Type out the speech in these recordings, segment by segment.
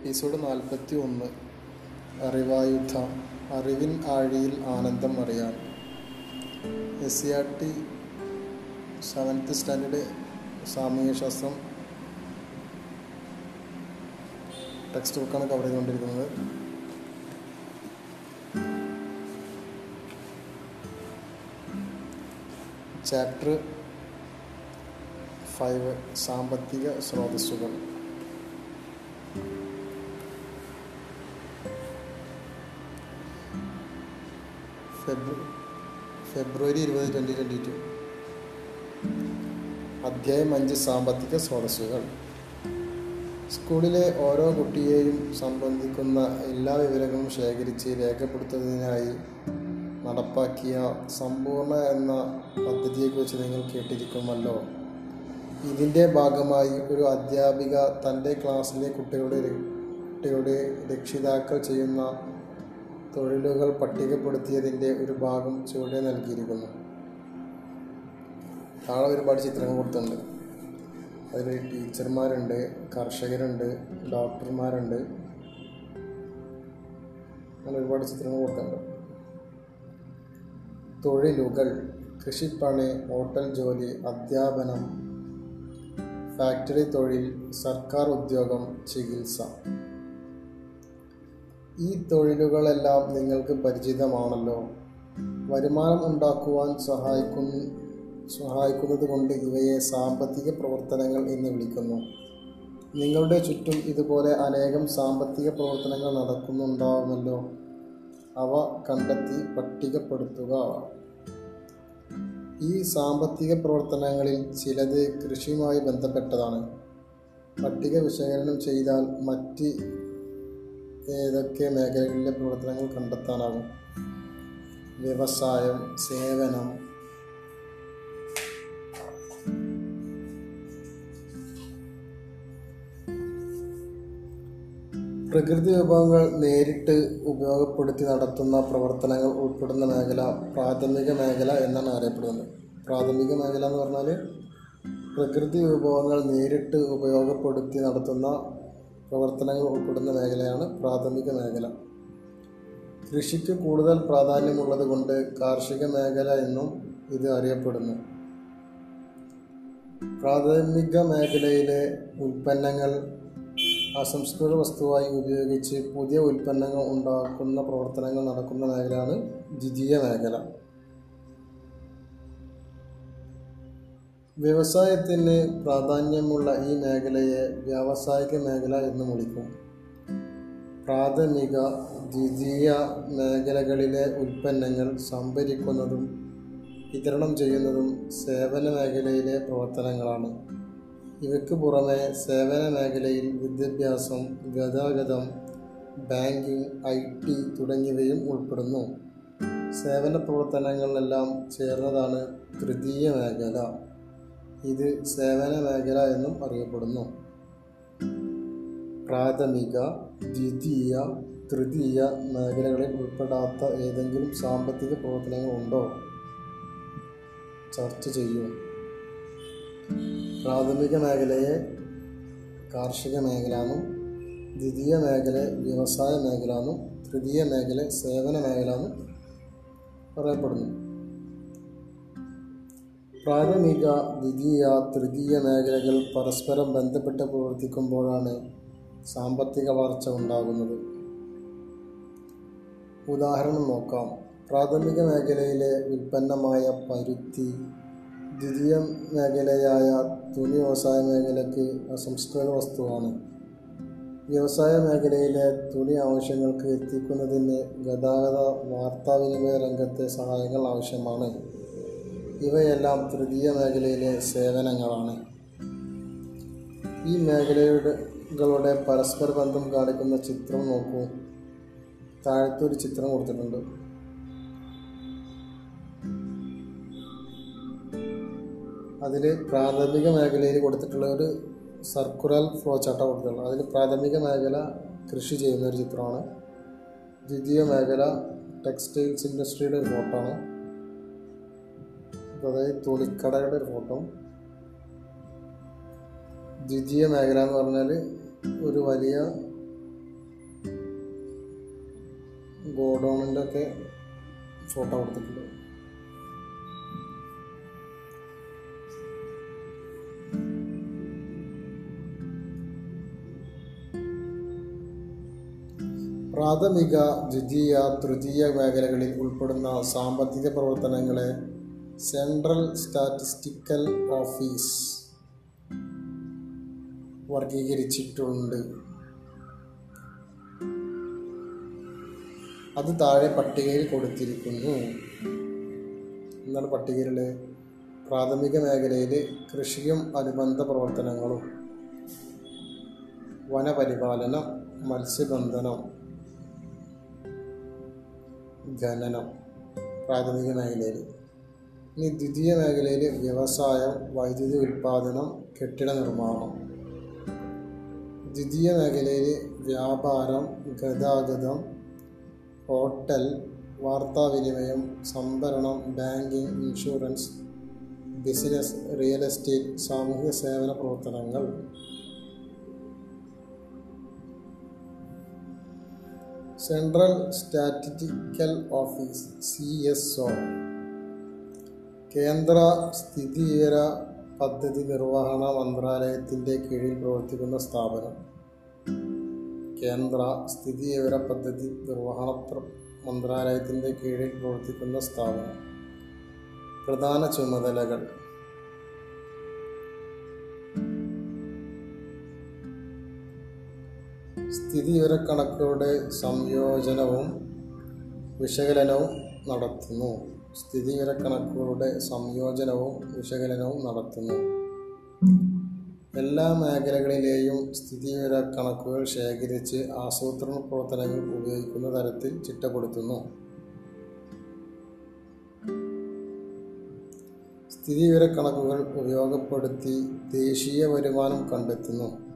Episode നാൽപ്പത്തി ഒന്ന് അറിവായുധ അറിവിൻ ആഴിയിൽ ആനന്ദം അറിയാം S C R T seventh standard സാമൂഹ്യശാസ്ത്രം text ബുക്കാണ് കവർ ചെയ്തുകൊണ്ടിരിക്കുന്നത്. ചാപ്റ്റർ ഫൈവ് സാമ്പത്തിക സ്രോതസ്സുകൾ. ഫെബ്രു ഫെബ്രുവരി ഇരുപത് ട്വന്റി ട്വന്റി ടു അധ്യായം അഞ്ച് സാമ്പത്തിക സ്രോതസ്സുകൾ. സ്കൂളിലെ ഓരോ കുട്ടിയെയും സംബന്ധിക്കുന്ന എല്ലാ വിവരങ്ങളും ശേഖരിച്ച് രേഖപ്പെടുത്തുന്നതിനായി നടപ്പാക്കിയ സമ്പൂർണ എന്ന പദ്ധതിയെക്കുറിച്ച് നിങ്ങൾ കേട്ടിരിക്കുമല്ലോ. ഇതിന്റെ ഭാഗമായി ഒരു അധ്യാപിക തന്റെ ക്ലാസ്സിലെ കുട്ടികളുടെ കുട്ടികളുടെ രക്ഷിതാക്കൾ ചെയ്യുന്ന തൊഴിലുകൾ പട്ടികപ്പെടുത്തിയതിന്റെ ഒരു ഭാഗം ചുവടെ നൽകിയിരിക്കുന്നു. താഴെ ഒരുപാട് ചിത്രങ്ങൾ കൊടുത്തിട്ടുണ്ട്. അതിൽ ടീച്ചർമാരുണ്ട് കർഷകരുണ്ട് ഡോക്ടർമാരുണ്ട്. അങ്ങനെ ഒരുപാട് ചിത്രങ്ങൾ കൊടുത്തിട്ടുണ്ട്. തൊഴിലുകൾ കൃഷിപ്പണി ഹോട്ടൽ ജോലി അധ്യാപനം ഫാക്ടറി തൊഴിൽ സർക്കാർ ഉദ്യോഗം ചികിത്സ. ഈ തൊഴിലുകളെല്ലാം നിങ്ങൾക്ക് പരിചിതമാണല്ലോ. വരുമാനം ഉണ്ടാക്കുവാൻ സഹായിക്കുന്ന സഹായിക്കുന്നത് കൊണ്ട് ഇവയെ സാമ്പത്തിക പ്രവർത്തനങ്ങൾ എന്ന് വിളിക്കുന്നു. നിങ്ങളുടെ ചുറ്റും ഇതുപോലെ അനേകം സാമ്പത്തിക പ്രവർത്തനങ്ങൾ നടക്കുന്നുണ്ടാവുമല്ലോ. അവ കണ്ടെത്തി പട്ടികപ്പെടുത്തുക. ഈ സാമ്പത്തിക പ്രവർത്തനങ്ങളിൽ ചിലത് കൃഷിയുമായി ബന്ധപ്പെട്ടതാണ്. പട്ടിക വിശകലനം ചെയ്താൽ മറ്റ് ഏതൊക്കെ മേഖലകളിലെ പ്രവർത്തനങ്ങൾ കണ്ടെത്താനാകും? വ്യവസായം സേവനം. പ്രകൃതി വിഭവങ്ങൾ നേരിട്ട് ഉപയോഗപ്പെടുത്തി നടത്തുന്ന പ്രവർത്തനങ്ങൾ ഉൾപ്പെടുന്ന മേഖല പ്രാഥമിക മേഖല എന്നാണ് അറിയപ്പെടുന്നത്. പ്രാഥമിക മേഖല എന്ന് പറഞ്ഞാൽ പ്രകൃതി വിഭവങ്ങൾ നേരിട്ട് ഉപയോഗപ്പെടുത്തി നടത്തുന്ന പ്രവർത്തനങ്ങൾ ഉൾപ്പെടുന്ന മേഖലയാണ് പ്രാഥമിക മേഖല. കൃഷിക്ക് കൂടുതൽ പ്രാധാന്യമുള്ളത് കൊണ്ട് കാർഷിക മേഖല എന്നും ഇത് അറിയപ്പെടുന്നു. പ്രാഥമിക മേഖലയിലെ ഉൽപ്പന്നങ്ങൾ അസംസ്കൃത വസ്തുവായി ഉപയോഗിച്ച് പുതിയ ഉൽപ്പന്നങ്ങൾ ഉണ്ടാക്കുന്ന പ്രവർത്തനങ്ങൾ നടക്കുന്ന മേഖലയാണ് ദ്വിതീയ മേഖല. വ്യവസായത്തിന് പ്രാധാന്യമുള്ള ഈ മേഖലയെ വ്യാവസായിക മേഖല എന്ന് വിളിക്കും. പ്രാഥമിക ദ്വിതീയ മേഖലകളിലെ ഉൽപ്പന്നങ്ങൾ സംഭരിക്കുന്നതും വിതരണം ചെയ്യുന്നതും സേവന മേഖലയിലെ പ്രവർത്തനങ്ങളാണ്. ഇവയ്ക്ക് പുറമെ സേവന മേഖലയിൽ വിദ്യാഭ്യാസം ഗതാഗതം ബാങ്കിംഗ് ഐ ടി തുടങ്ങിയവയും ഉൾപ്പെടുന്നു. സേവന പ്രവർത്തനങ്ങളെല്ലാം ചേർന്നതാണ് തൃതീയ മേഖല. ഇത് സേവന മേഖല എന്നും അറിയപ്പെടുന്നു. പ്രാഥമിക ദ്വിതീയ തൃതീയ മേഖലകളിൽ ഉൾപ്പെടാത്ത ഏതെങ്കിലും സാമ്പത്തിക പ്രവർത്തനങ്ങൾ ഉണ്ടോ? ചർച്ച ചെയ്യൂ. പ്രാഥമിക മേഖലയെ കാർഷിക മേഖല എന്നും ദ്വിതീയ മേഖല വ്യവസായ മേഖല എന്നും തൃതീയ മേഖല സേവന മേഖല എന്നും പറയപ്പെടുന്നു പ്രാഥമിക ദ്വിതീയ തൃതീയ മേഖലകൾ പരസ്പരം ബന്ധപ്പെട്ട് പ്രവർത്തിക്കുമ്പോഴാണ് സാമ്പത്തിക വളർച്ച ഉണ്ടാകുന്നത്. ഉദാഹരണം നോക്കാം. പ്രാഥമിക മേഖലയിലെ ഉൽപ്പന്നമായ പരുത്തി ദ്വിതീയ മേഖലയായ തുണി വ്യവസായ മേഖലയ്ക്ക് അസംസ്കൃത വസ്തുവാണ്. വ്യവസായ മേഖലയിലെ തുണി ആവശ്യങ്ങൾക്ക് എത്തിക്കുന്നതിന് ഗതാഗത വാർത്താവിനിമയ രംഗത്തെ സഹായങ്ങൾ ആവശ്യമാണ്. ഇവയെല്ലാം തൃതീയ മേഖലയിലെ സേവനങ്ങളാണ്. ഈ മേഖലകളുടെ പരസ്പര ബന്ധം കാണിക്കുന്ന ചിത്രം നോക്കൂ. താഴത്തൊരു ചിത്രം കൊടുത്തിട്ടുണ്ട്. അതിൽ പ്രാഥമിക മേഖലയിൽ കൊടുത്തിട്ടുള്ള ഒരു സർക്കുലർ ഫ്ലോ ചട്ട കൊടുത്തിട്ടുള്ളത്. അതിൽ പ്രാഥമിക മേഖല കൃഷി ചെയ്യുന്ന ഒരു ചിത്രമാണ്. ദ്വിതീയ മേഖല ടെക്സ്റ്റൈൽസ് ഇൻഡസ്ട്രിയുടെ ഒരു ഫോട്ടോ ആണ് അതായത് തുണിക്കടയുടെ ഒരു ഫോട്ടോ ദ്വിതീയ മേഖല എന്ന് പറഞ്ഞാൽ ഒരു വലിയ ഗോഡൗണിന്റെ ഒക്കെ ഫോട്ടോ കൊടുത്തിട്ടുണ്ട്. പ്രാഥമിക ദ്വിതീയ തൃതീയ മേഖലകളിൽ ഉൾപ്പെടുന്ന സാമ്പത്തിക പ്രവർത്തനങ്ങളെ സെൻട്രൽ സ്റ്റാറ്റിസ്റ്റിക്കൽ ഓഫീസ് വർഗീകരിച്ചിട്ടുണ്ട് അത് താഴെ പട്ടികയിൽ കൊടുത്തിരിക്കുന്നു. എന്നാണ് പട്ടികയിലെ പ്രാഥമിക മേഖലയിൽ കൃഷിയും അനുബന്ധ പ്രവർത്തനങ്ങളും. വനപരിപാലനം മത്സ്യബന്ധനം ഖനനം. പ്രാഥമിക മേഖലയിൽ. ഇനി ദ്വിതീയ മേഖലയിൽ വ്യവസായം വൈദ്യുതി ഉൽപ്പാദനം കെട്ടിട നിർമ്മാണം. ദ്വിതീയ മേഖലയിൽ വ്യാപാരം ഗതാഗതം ഹോട്ടൽ വാർത്താവിനിമയം സംഭരണം banking insurance business real estate സാമൂഹിക സേവന പ്രവർത്തനങ്ങൾ. Central statistical office C S O. കേന്ദ്ര സ്ഥിതിവിവര പദ്ധതി നിർവഹണ മന്ത്രാലയത്തിന്റെ കീഴിൽ പ്രവർത്തിക്കുന്ന സ്ഥാപനം. കേന്ദ്ര സ്ഥിതിവിവര പദ്ധതി നിർവഹണ മന്ത്രാലയത്തിന്റെ കീഴിൽ പ്രവർത്തിക്കുന്ന സ്ഥാപനം. പ്രധാന ചുമതലകൾ. സ്ഥിതിവിവരക്കണക്കുകളുടെ സംയോജനവും വിശകലനവും നടത്തുന്നു. സ്ഥിതിവിവരക്കണക്കുകളുടെ സംയോജനവും വിശകലനവും നടത്തുന്നു. എല്ലാ മേഖലകളിലെയും സ്ഥിതിവിവരക്കണക്കുകൾ ശേഖരിച്ച് ആസൂത്രണ പ്രവർത്തനങ്ങൾ ഉപയോഗിക്കുന്ന തരത്തിൽ ചിട്ടപ്പെടുത്തുന്നു. സ്ഥിതിവിവര കണക്കുകൾ ഉപയോഗപ്പെടുത്തി ദേശീയ വരുമാനം കണ്ടെത്തുന്നു.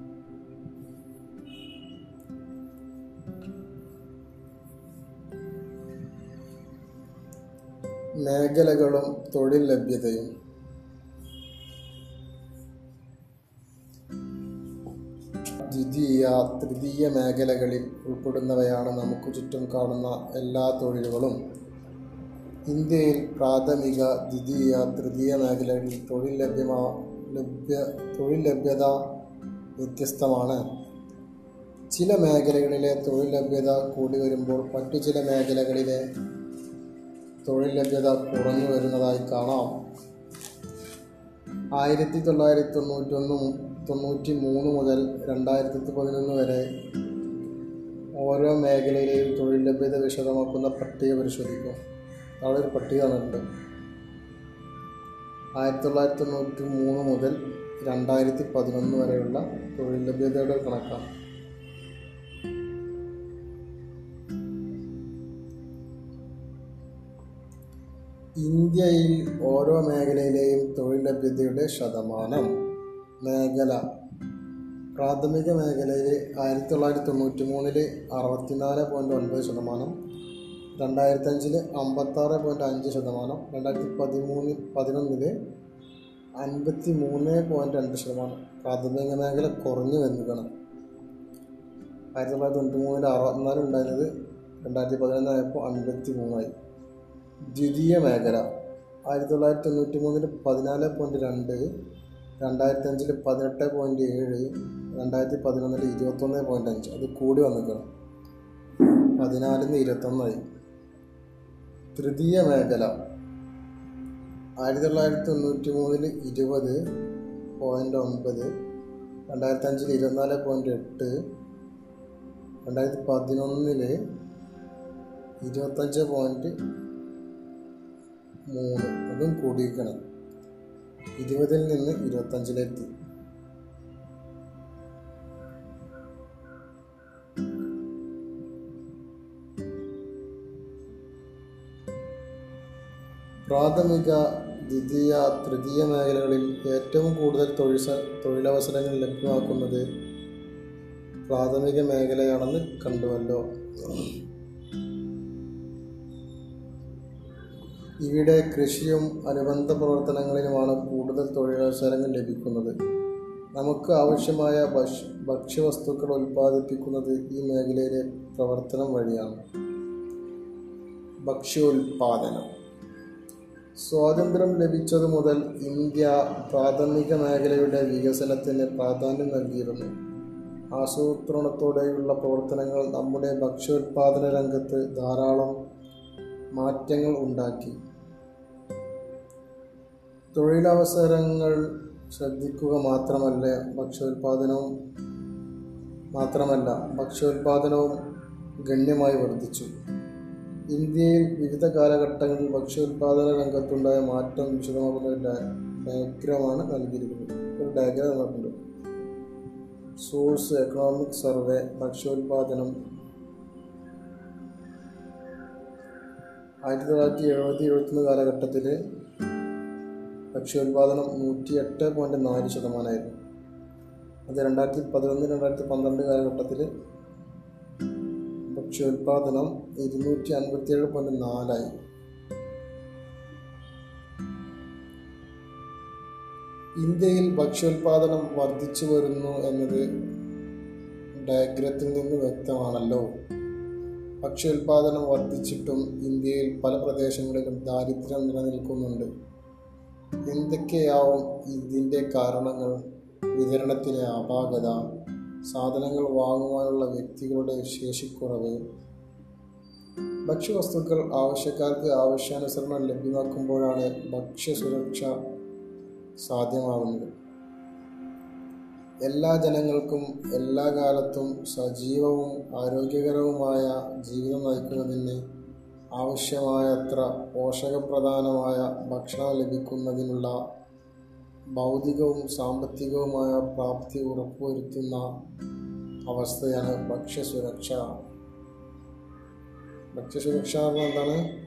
മേഖലകളും തൊഴിൽ ലഭ്യതയും. ദ്വിതീയ തൃതീയ മേഖലകളിൽ ഉൾപ്പെടുന്നവയാണ് നമുക്ക് ചുറ്റും കാണുന്ന എല്ലാ തൊഴിലുകളും. ഇന്ത്യയിൽ പ്രാഥമിക ദ്വിതീയ തൃതീയ മേഖലകളിൽ തൊഴിൽ ലഭ്യമാ ലഭ്യ തൊഴിൽ ലഭ്യത വ്യത്യസ്തമാണ്. ചില മേഖലകളിലെ തൊഴിൽ ലഭ്യത കൂടി വരുമ്പോൾ മറ്റു ചില മേഖലകളിലെ തൊഴിൽ ലഭ്യത കുറഞ്ഞു വരുന്നതായി കാണാം. ആയിരത്തി തൊള്ളായിരത്തി തൊണ്ണൂറ്റൊന്ന് തൊണ്ണൂറ്റി മൂന്ന് മുതൽ രണ്ടായിരത്തി പതിനൊന്ന് വരെ ഓരോ മേഖലയിലെയും തൊഴിൽ ലഭ്യത വിശദമാക്കുന്ന പട്ടിക പരിശോധിക്കും. അവിടെ ഒരു പട്ടിക തന്നിട്ടുണ്ട് ആയിരത്തി തൊള്ളായിരത്തി തൊണ്ണൂറ്റി മൂന്ന് മുതൽ രണ്ടായിരത്തി പതിനൊന്ന് വരെയുള്ള തൊഴിൽ ലഭ്യതയുടെ കണക്കാണ്. ഇന്ത്യയിൽ ഓരോ മേഖലയിലെയും തൊഴിൽ ലഭ്യതയുടെ ശതമാനം മേഖല. പ്രാഥമിക മേഖലയിൽ ആയിരത്തി തൊള്ളായിരത്തി തൊണ്ണൂറ്റി മൂന്നിൽ അറുപത്തിനാല് പോയിന്റ് ഒൻപത് ശതമാനം രണ്ടായിരത്തി അഞ്ചിൽ അമ്പത്താറ് പോയിന്റ് അഞ്ച് ശതമാനം രണ്ടായിരത്തി പതിമൂന്ന് പതിനൊന്നിൽ അൻപത്തി മൂന്ന് പോയിന്റ് രണ്ട് ശതമാനം. പ്രാഥമിക മേഖല കുറഞ്ഞു വരുന്നതാണ് ആയിരത്തി തൊള്ളായിരത്തി തൊണ്ണൂറ്റി മൂന്നിൽ അറുപത്തിനാല് ഉണ്ടായിരുന്നത് രണ്ടായിരത്തി പതിനൊന്നായപ്പോൾ അൻപത്തി മൂന്നായി ദ്വിതീയ മേഖല. ആയിരത്തി തൊള്ളായിരത്തി തൊണ്ണൂറ്റി മൂന്നിൽ പതിനാല് പോയിന്റ് രണ്ട് രണ്ടായിരത്തി അഞ്ചിൽ പതിനെട്ട് പോയിന്റ് ഏഴ് രണ്ടായിരത്തി പതിനൊന്നിൽ ഇരുപത്തൊന്ന് പോയിന്റ് അഞ്ച്. അത് കൂടി വന്നിക്കണം പതിനാലിൽ നിന്ന് ഇരുപത്തൊന്നായി. തൃതീയ മേഖല. ആയിരത്തി തൊള്ളായിരത്തി തൊണ്ണൂറ്റി മൂന്നിൽ ഇരുപത് പോയിന്റ് ഒൻപത് രണ്ടായിരത്തി അഞ്ചിൽ ഇരുപത്തിനാല് പോയിന്റ് എട്ട് രണ്ടായിരത്തി പതിനൊന്നിൽ ഇരുപത്തഞ്ച് പോയിന്റ് മൂന്ന് അതും കൂടിയിരിക്കണം. ഇരുപതിൽ നിന്ന് ഇരുപത്തഞ്ചിലെത്തി പ്രാഥമിക ദ്വിതീയ തൃതീയ മേഖലകളിൽ ഏറ്റവും കൂടുതൽ തൊഴിൽ തൊഴിലവസരങ്ങൾ ലഭ്യമാക്കുന്നത് പ്രാഥമിക മേഖലയാണെന്ന് കണ്ടുവല്ലോ. ഇവിടെ കൃഷിയും അനുബന്ധ പ്രവർത്തനങ്ങളിലുമാണ് കൂടുതൽ തൊഴിലവസരങ്ങൾ ലഭിക്കുന്നത്. നമുക്ക് ആവശ്യമായ ഭക്ഷ ഭക്ഷ്യവസ്തുക്കൾ ഉൽപ്പാദിപ്പിക്കുന്നത് ഈ മേഖലയിലെ പ്രവർത്തനം വഴിയാണ്. ഭക്ഷ്യോൽപാദനം. സ്വാതന്ത്ര്യം ലഭിച്ചതു മുതൽ ഇന്ത്യ പ്രാഥമിക മേഖലയുടെ വികസനത്തിന് പ്രാധാന്യം നൽകിയിരുന്നു. ആസൂത്രണത്തോടെയുള്ള പ്രവർത്തനങ്ങൾ നമ്മുടെ ഭക്ഷ്യോൽപാദന രംഗത്ത് ധാരാളം മാറ്റങ്ങൾ ഉണ്ടാക്കി. തൊഴിലവസരങ്ങൾ ശ്രദ്ധിക്കുക മാത്രമല്ല ഭക്ഷ്യോൽപാദനവും മാത്രമല്ല ഭക്ഷ്യോൽപാദനവും ഗണ്യമായി വർദ്ധിച്ചു. ഇന്ത്യയിൽ വിവിധ കാലഘട്ടങ്ങളിൽ ഭക്ഷ്യോൽപാദന രംഗത്തുണ്ടായ മാറ്റം വിശദമാക്കുന്ന ഒരു ഡയ- ഡയഗ്രമാണ് നൽകിയിരിക്കുന്നത്. ഒരു ഡയഗ്രാം നൽകുന്നത് സോഴ്സ് എക്കണോമിക് സർവേ ഭക്ഷ്യോൽപാദനം ആയിരത്തി തൊള്ളായിരത്തി എഴുപത്തി എഴുപത്തൊന്ന് കാലഘട്ടത്തിൽ ഭക്ഷ്യോൽപാദനം നൂറ്റി എട്ട് പോയിന്റ് നാല് ശതമാനമായിരുന്നു. അത് രണ്ടായിരത്തി പതിനൊന്ന് രണ്ടായിരത്തി പന്ത്രണ്ട് കാലഘട്ടത്തിൽ ഭക്ഷ്യോൽപാദനം ഇരുന്നൂറ്റി അൻപത്തിയേഴ് പോയിന്റ് നാലായി ഇന്ത്യയിൽ ഭക്ഷ്യോൽപാദനം വർദ്ധിച്ചു വരുന്നു എന്നത് ഡയഗ്രത്തിൽ നിന്ന് വ്യക്തമാണല്ലോ. ഭക്ഷ്യോൽപാദനം വർദ്ധിച്ചിട്ടും ഇന്ത്യയിൽ പല പ്രദേശങ്ങളിലും ദാരിദ്ര്യം നിലനിൽക്കുന്നുണ്ട്. എന്തൊക്കെയാവും ഇതിന്റെ കാരണങ്ങൾ? വിതരണത്തിലെ അപാകത സാധനങ്ങൾ വാങ്ങുവാനുള്ള വ്യക്തികളുടെ ശേഷിക്കുറവ് ഭക്ഷ്യവസ്തുക്കൾ ആവശ്യക്കാർക്ക് ആവശ്യാനുസരണം ലഭ്യമാക്കുമ്പോഴാണ് ഭക്ഷ്യസുരക്ഷ സാധ്യമാകുന്നത്. എല്ലാ ജനങ്ങൾക്കും എല്ലാ കാലത്തും സജീവവും ആരോഗ്യകരവുമായ ജീവിതം നയിക്കുന്നതിന് ആവശ്യമായത്ര പോഷകപ്രധാനമായ ഭക്ഷണം ലഭിക്കുന്നതിനുള്ള ഭൗതികവും സാമ്പത്തികവുമായ പ്രാപ്തി ഉറപ്പുവരുത്തുന്ന അവസ്ഥയാണ് ഭക്ഷ്യസുരക്ഷ. ഭക്ഷ്യസുരക്ഷ എന്താണ്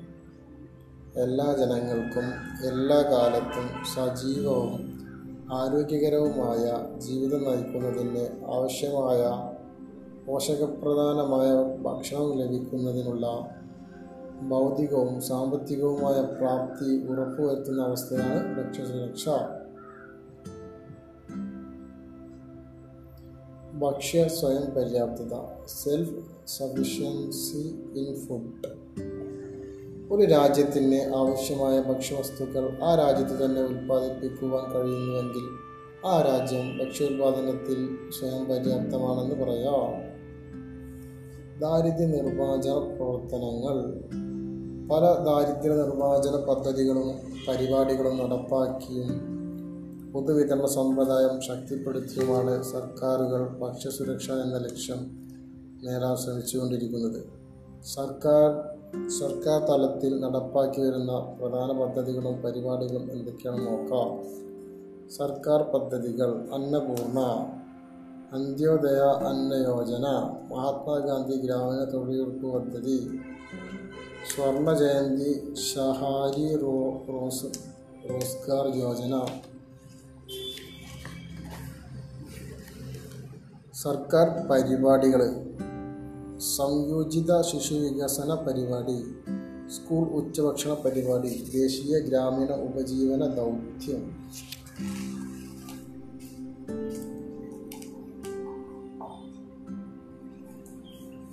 എല്ലാ ജനങ്ങൾക്കും എല്ലാ കാലത്തും സജീവവും ആരോഗ്യകരവുമായ ജീവിതം നയിക്കുന്നതിന് ആവശ്യമായ പോഷകപ്രധാനമായ ഭക്ഷണം ലഭിക്കുന്നതിനുള്ള ഭൗതികവും സാമ്പത്തികവുമായ പ്രാപ്തി ഉറപ്പുവരുത്തുന്ന അവസ്ഥയാണ് ഭക്ഷ്യസുരക്ഷ ഭക്ഷ്യ സ്വയം പര്യാപ്തത സെൽഫ് സഫിഷ്യൻസി ഇൻ ഫുഡ് ഒരു രാജ്യത്തിന് ആവശ്യമായ ഭക്ഷ്യവസ്തുക്കൾ ആ രാജ്യത്ത് തന്നെ ഉൽപ്പാദിപ്പിക്കുവാൻ കഴിയുന്നുവെങ്കിൽ ആ രാജ്യം ഭക്ഷ്യോൽപാദനത്തിൽ സ്വയം പര്യാപ്തമാണെന്ന് പറയാം. ദാരിദ്ര്യ നിർമ്മാർജന പ്രവർത്തനങ്ങൾ. പല ദാരിദ്ര്യ നിർമ്മാർജന പദ്ധതികളും പരിപാടികളും നടപ്പാക്കിയും പൊതുവിതരണ സമ്പ്രദായം ശക്തിപ്പെടുത്തിയുമാണ് സർക്കാരുകൾ ഭക്ഷ്യസുരക്ഷ എന്ന ലക്ഷ്യം നേടാൻ ശ്രമിച്ചുകൊണ്ടിരിക്കുന്നത്. സർക്കാർ സർക്കാർ തലത്തിൽ നടപ്പാക്കി വരുന്ന പ്രധാന പദ്ധതികളും പരിപാടികളും എന്തൊക്കെയാണെന്ന് നോക്കാം. സർക്കാർ പദ്ധതികൾ. അന്നപൂർണ അന്ത്യോദയ അന്ന യോജന മഹാത്മാഗാന്ധി ഗ്രാമീണ തൊഴിലുറപ്പ് പദ്ധതി സ്വർണ ജയന്തി ഷഹാരി റോ റോസ് റോസ്ഗാർ യോജന. സർക്കാർ പരിപാടികൾ സംയോജിത ശിശു വികസന പരിപാടി സ്കൂൾ ഉച്ചഭക്ഷണ പരിപാടി ദേശീയ ഗ്രാമീണ ഉപജീവന ദൗത്യം.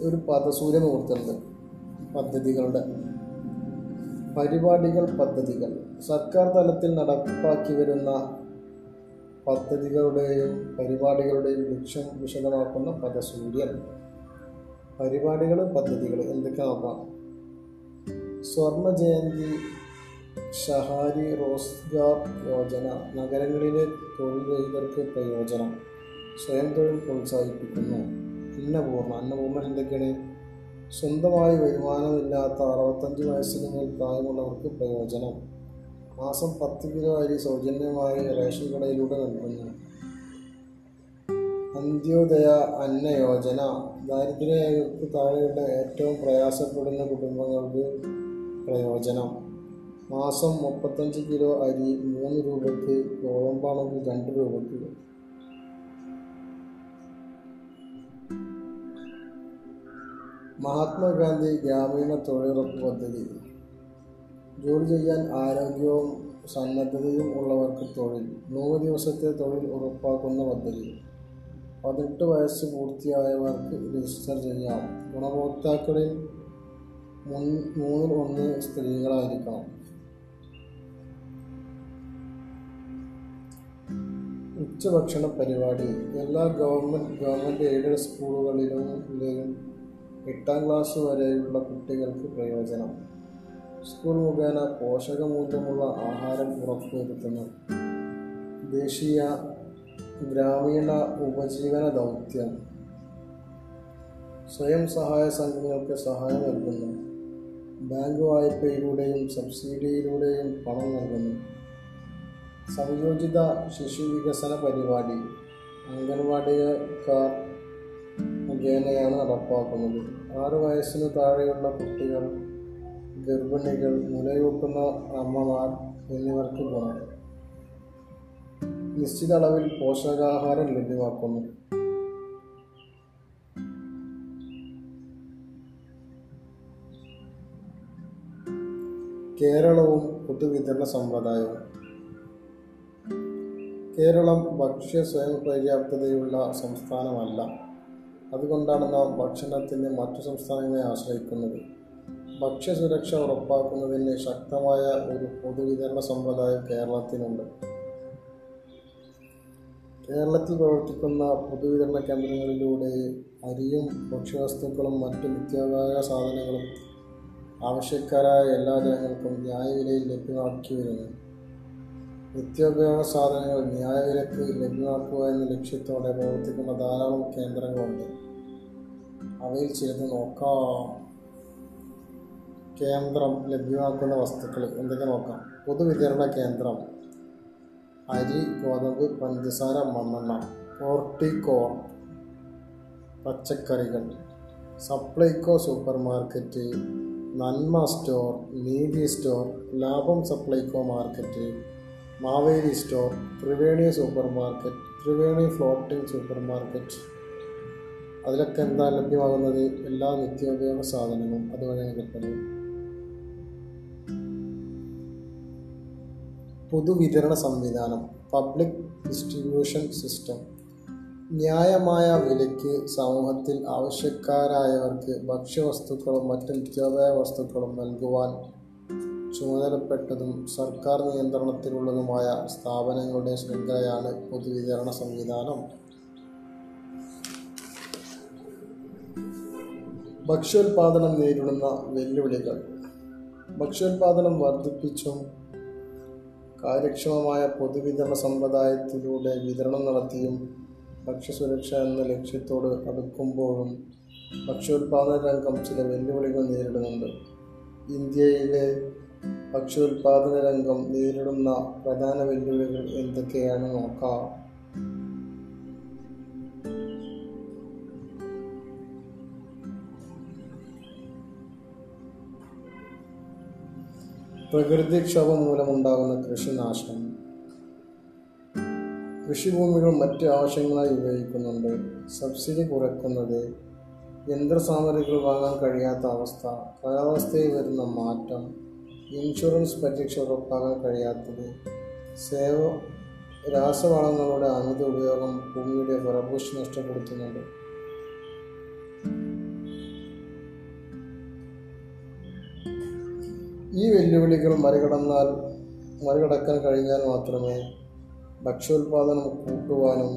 ഒരു പദസൂര്യൻ ഓർത്തുണ്ട് പദ്ധതികളുടെ പരിപാടികൾ പദ്ധതികൾ. സർക്കാർ തലത്തിൽ നടപ്പാക്കി വരുന്ന പദ്ധതികളുടെയും പരിപാടികളുടെയും ലക്ഷ്യം വിശദമാക്കുന്ന പദസൂര്യൻ. പരിപാടികൾ പദ്ധതികൾ എന്തൊക്കെ നോക്കാം സ്വർണ ജയന്തി ഷഹാരി റോസ്ഗാർ യോജന നഗരങ്ങളിലെ തൊഴിൽ രഹിതർക്ക് പ്രയോജനം സ്വയം തൊഴിൽ പ്രോത്സാഹിപ്പിക്കുന്നു അന്നപൂർണ അന്നപൂർണ എന്തൊക്കെയാണ്? സ്വന്തമായി വരുമാനമില്ലാത്ത അറുപത്തഞ്ച് വയസ്സിന് മേൽ പ്രായമുള്ളവർക്ക് പ്രയോജനം മാസം പത്ത് കിലോ അരി സൗജന്യമായി റേഷൻ കടയിലൂടെ നൽകുന്നു അന്ത്യോദയ അന്ന യോജന. ദാരിദ്ര്യക്ക് താഴെയുള്ള ഏറ്റവും പ്രയാസപ്പെടുന്ന കുടുംബങ്ങൾക്ക് പ്രയോജനം. മാസം മുപ്പത്തഞ്ച് കിലോ അരി മൂന്ന് രൂപയ്ക്ക് ഗോതമ്പാണെങ്കിൽ രണ്ട് രൂപയ്ക്ക്. മഹാത്മാഗാന്ധി ഗ്രാമീണ തൊഴിലുറപ്പ് പദ്ധതി. ജോലി ചെയ്യാൻ ആരോഗ്യവും സന്നദ്ധതയും ഉള്ളവർക്ക് തൊഴിൽ. നൂറ് ദിവസത്തെ തൊഴിൽ ഉറപ്പാക്കുന്ന പദ്ധതി. പതിനെട്ട് വയസ്സ് പൂർത്തിയായവർക്ക് രജിസ്റ്റർ ചെയ്യാം. ഗുണഭോക്താക്കളിൽ മുൻ- മൂന്നിൽ ഒന്ന് സ്ത്രീകളായിരിക്കണം. ഉച്ചഭക്ഷണ പരിപാടി. എല്ലാ ഗവൺമെന്റ് ഗവൺമെന്റ് എയ്ഡഡ് സ്കൂളുകളിലും എട്ടാം ക്ലാസ് വരെയുള്ള കുട്ടികൾക്ക് പ്രയോജനം. സ്കൂൾ മുഖേന പോഷകമൂല്യമുള്ള ആഹാരം ഉറപ്പുവരുത്തുന്നു. ദേശീയ ഗ്രാമീണ ഉപജീവന ദൗത്യം. സ്വയം സഹായ സംഘങ്ങൾക്ക് സഹായം നൽകുന്നു. ബാങ്ക് വായ്പയിലൂടെയും സബ്സിഡിയിലൂടെയും പണം നൽകുന്നു. സംയോജിത ശിശു വികസന പരിപാടി അംഗൻവാടിക്കാർ മുഖേനയാണ് നടപ്പാക്കുന്നത്. ആറ് വയസ്സിന് താഴെയുള്ള കുട്ടികൾ ഗർഭിണികൾ മുലയൂട്ടുന്ന അമ്മമാർ എന്നിവർക്ക് ഗുണം. നിശ്ചിത അളവിൽ പോഷകാഹാരം ലഭ്യമാക്കുന്നു. കേരളവും പൊതുവിതരണ സമ്പ്രദായവും. കേരളം ഭക്ഷ്യ സ്വയം പര്യാപ്തതയുള്ള സംസ്ഥാനമല്ല. അതുകൊണ്ടാണ് നാം ഭക്ഷണത്തിന് മറ്റു സംസ്ഥാനങ്ങളെ ആശ്രയിക്കുന്നത്. ഭക്ഷ്യസുരക്ഷ ഉറപ്പാക്കുന്നതിന് ശക്തമായ ഒരു പൊതുവിതരണ സമ്പ്രദായം കേരളത്തിനുണ്ട്. കേരളത്തിൽ പ്രവർത്തിക്കുന്ന പൊതുവിതരണ കേന്ദ്രങ്ങളിലൂടെ അരിയും ഭക്ഷ്യവസ്തുക്കളും മറ്റു നിത്യോപയോഗ സാധനങ്ങളും ആവശ്യക്കാരായ എല്ലാ ജനങ്ങൾക്കും ന്യായവിലയിൽ ലഭ്യമാക്കി വരുന്നു. നിത്യോപയോഗ സാധനങ്ങൾ ന്യായവിലക്ക് ലഭ്യമാക്കുക എന്ന ലക്ഷ്യത്തോടെ പ്രവർത്തിക്കുന്ന ധാരാളം കേന്ദ്രങ്ങളുണ്ട്. അവയിൽ ചിലത് നോക്കാം. കേന്ദ്രം ലഭ്യമാക്കുന്ന വസ്തുക്കൾ എന്തൊക്കെ നോക്കാം? പൊതുവിതരണ കേന്ദ്രം. അരി ഗോതമ്പ് പഞ്ചസാര മണ്ണെണ്ണ ഹോർട്ടികോർ പച്ചക്കറികൾ. Supplyco super market Nanma store Neethi store ലാഭം Supplyco market Maveli store Triveni super market Triveni floating super market അതിലൊക്കെ എന്താ ലഭ്യമാകുന്നത്? എല്ലാ നിത്യോപയോഗ സാധനങ്ങളും അതുവഴി കിട്ടുന്നത് പൊതുവിതരണ സംവിധാനം പബ്ലിക് ഡിസ്ട്രിബ്യൂഷൻ സിസ്റ്റം ന്യായമായ വിലയ്ക്ക് സമൂഹത്തിൽ ആവശ്യക്കാരായവർക്ക് ഭക്ഷ്യവസ്തുക്കളും മറ്റ് നിത്യോപയോഗ വസ്തുക്കളും നൽകുവാൻ ചുമതലപ്പെട്ടതും സർക്കാർ നിയന്ത്രണത്തിലുള്ളതുമായ സ്ഥാപനങ്ങളുടെ ശൃംഖലയാണ് പൊതുവിതരണ സംവിധാനം. ഭക്ഷ്യോൽപാദനം നേരിടുന്ന വെല്ലുവിളികൾ. ഭക്ഷ്യോൽപാദനം വർദ്ധിപ്പിച്ചും കാര്യക്ഷമമായ പൊതുവിതരണ സമ്പ്രദായത്തിലൂടെ വിതരണം നടത്തിയും ഭക്ഷ്യസുരക്ഷ എന്ന ലക്ഷ്യത്തോട് അടുക്കുമ്പോഴും ഭക്ഷ്യോൽപാദന രംഗം ചില വെല്ലുവിളികൾ നേരിടുന്നുണ്ട്. ഇന്ത്യയിലെ ഭക്ഷ്യോൽപാദന രംഗം നേരിടുന്ന പ്രധാന വെല്ലുവിളികൾ എന്തൊക്കെയാണ് നോക്കാം. പ്രകൃതിക്ഷോഭം മൂലമുണ്ടാകുന്ന കൃഷിനാശം. കൃഷിഭൂമികൾ മറ്റ് ആവശ്യങ്ങളായി ഉപയോഗിക്കുന്നുണ്ട്. സബ്സിഡി കുറയ്ക്കുന്നത് യന്ത്രസാമഗ്രികൾ വാങ്ങാൻ കഴിയാത്ത അവസ്ഥ കാലാവസ്ഥയിൽ വരുന്ന മാറ്റം ഇൻഷുറൻസ് പരിരക്ഷ ഉറപ്പാക്കാൻ കഴിയാത്തത് സേവ രാസവളങ്ങളുടെ അമിത ഉപയോഗം ഭൂമിയുടെ ഫലഭൂഷി നഷ്ടപ്പെടുത്തുന്നുണ്ട് ഈ വെല്ലുവിളികൾ മറികടന്നാൽ മറികടക്കാൻ കഴിഞ്ഞാൽ മാത്രമേ ഭക്ഷ്യോൽപാദനം കൂട്ടുവാനും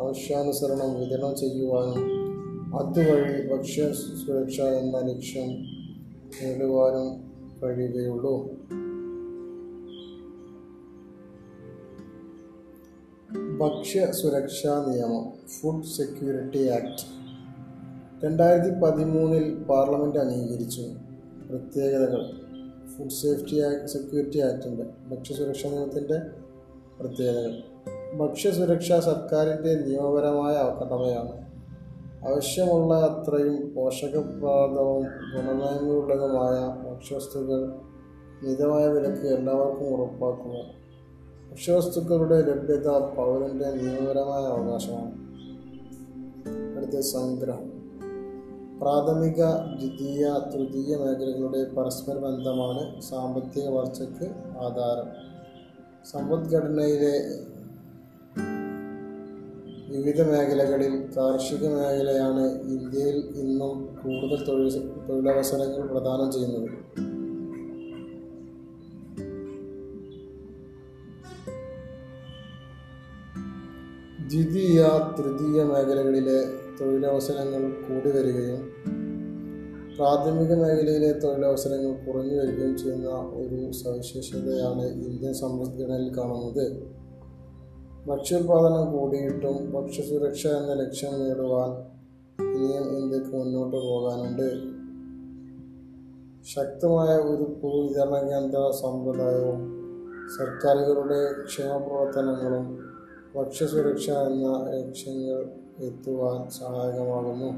ആവശ്യാനുസരണം വിതരണം ചെയ്യുവാനും അതുവഴി ഭക്ഷ്യ സുരക്ഷ എന്ന ലക്ഷ്യം നേടുവാനും കഴിയുകയുള്ളൂ. ഭക്ഷ്യ സുരക്ഷാ നിയമം ഫുഡ് സെക്യൂരിറ്റി ആക്ട് രണ്ടായിരത്തി പതിമൂന്നിൽ പാർലമെന്റ് അംഗീകരിച്ചു. പ്രത്യേകതകൾ. ഫുഡ് സേഫ്റ്റി ആക്ട് സെക്യൂരിറ്റി ആക്ടിന്റെ ഭക്ഷ്യസുരക്ഷാ നിയമത്തിന്റെ പ്രത്യേകതകൾ. ഭക്ഷ്യസുരക്ഷ സർക്കാരിന്റെ നിയമപരമായ കടമയാണ് ആവശ്യമുള്ള അത്രയും പോഷകപ്രദവും ഗുണമേന്മയുള്ളതുമായ ഭക്ഷ്യവസ്തുക്കൾ മിതമായ വിലക്ക് എല്ലാവർക്കും ഉറപ്പാക്കുക ഭക്ഷ്യവസ്തുക്കളുടെ ലഭ്യത പൗരന്റെ നിയമപരമായ അവകാശമാണ്. അടുത്ത സംഗ്രഹം. പ്രാഥമിക ദ്വിതീയ തൃതീയ മേഖലകളുടെ പരസ്പര ബന്ധമാണ് സാമ്പത്തിക വളർച്ചയ്ക്ക് ആധാരം. സമ്പദ്ഘടനയിലെ വിവിധ മേഖലകളിൽ കാർഷിക മേഖലയാണ് ഇന്ത്യയിൽ ഇന്നും കൂടുതൽ തൊഴിൽ തൊഴിലവസരങ്ങൾ പ്രദാനം ചെയ്യുന്നത്. ദ്വിതീയ തൃതീയ മേഖലകളിലെ തൊഴിലവസരങ്ങൾ കൂടി വരികയും പ്രാഥമിക മേഖലയിലെ തൊഴിലവസരങ്ങൾ കുറഞ്ഞു വരികയും ചെയ്യുന്ന ഒരു സവിശേഷതയാണ് ഇന്ത്യൻ സമ്പദ്ഘടനയിൽ കാണുന്നത്. ഭക്ഷ്യോൽപാദനം കൂടിയിട്ടും ഭക്ഷ്യസുരക്ഷ എന്ന ലക്ഷ്യം നേടുവാൻ ഇനിയും ഇന്ത്യയ്ക്ക് മുന്നോട്ട് പോകാനുണ്ട്. ശക്തമായ ഒരു പൊതുവിതരണ കേന്ദ്ര സമ്പ്രദായവും സർക്കാരുകളുടെ ക്ഷേമപ്രവർത്തനങ്ങളും ഭക്ഷ്യസുരക്ഷ എന്ന ലക്ഷ്യങ്ങൾ எத்துவான் சகாயகமாகுமோ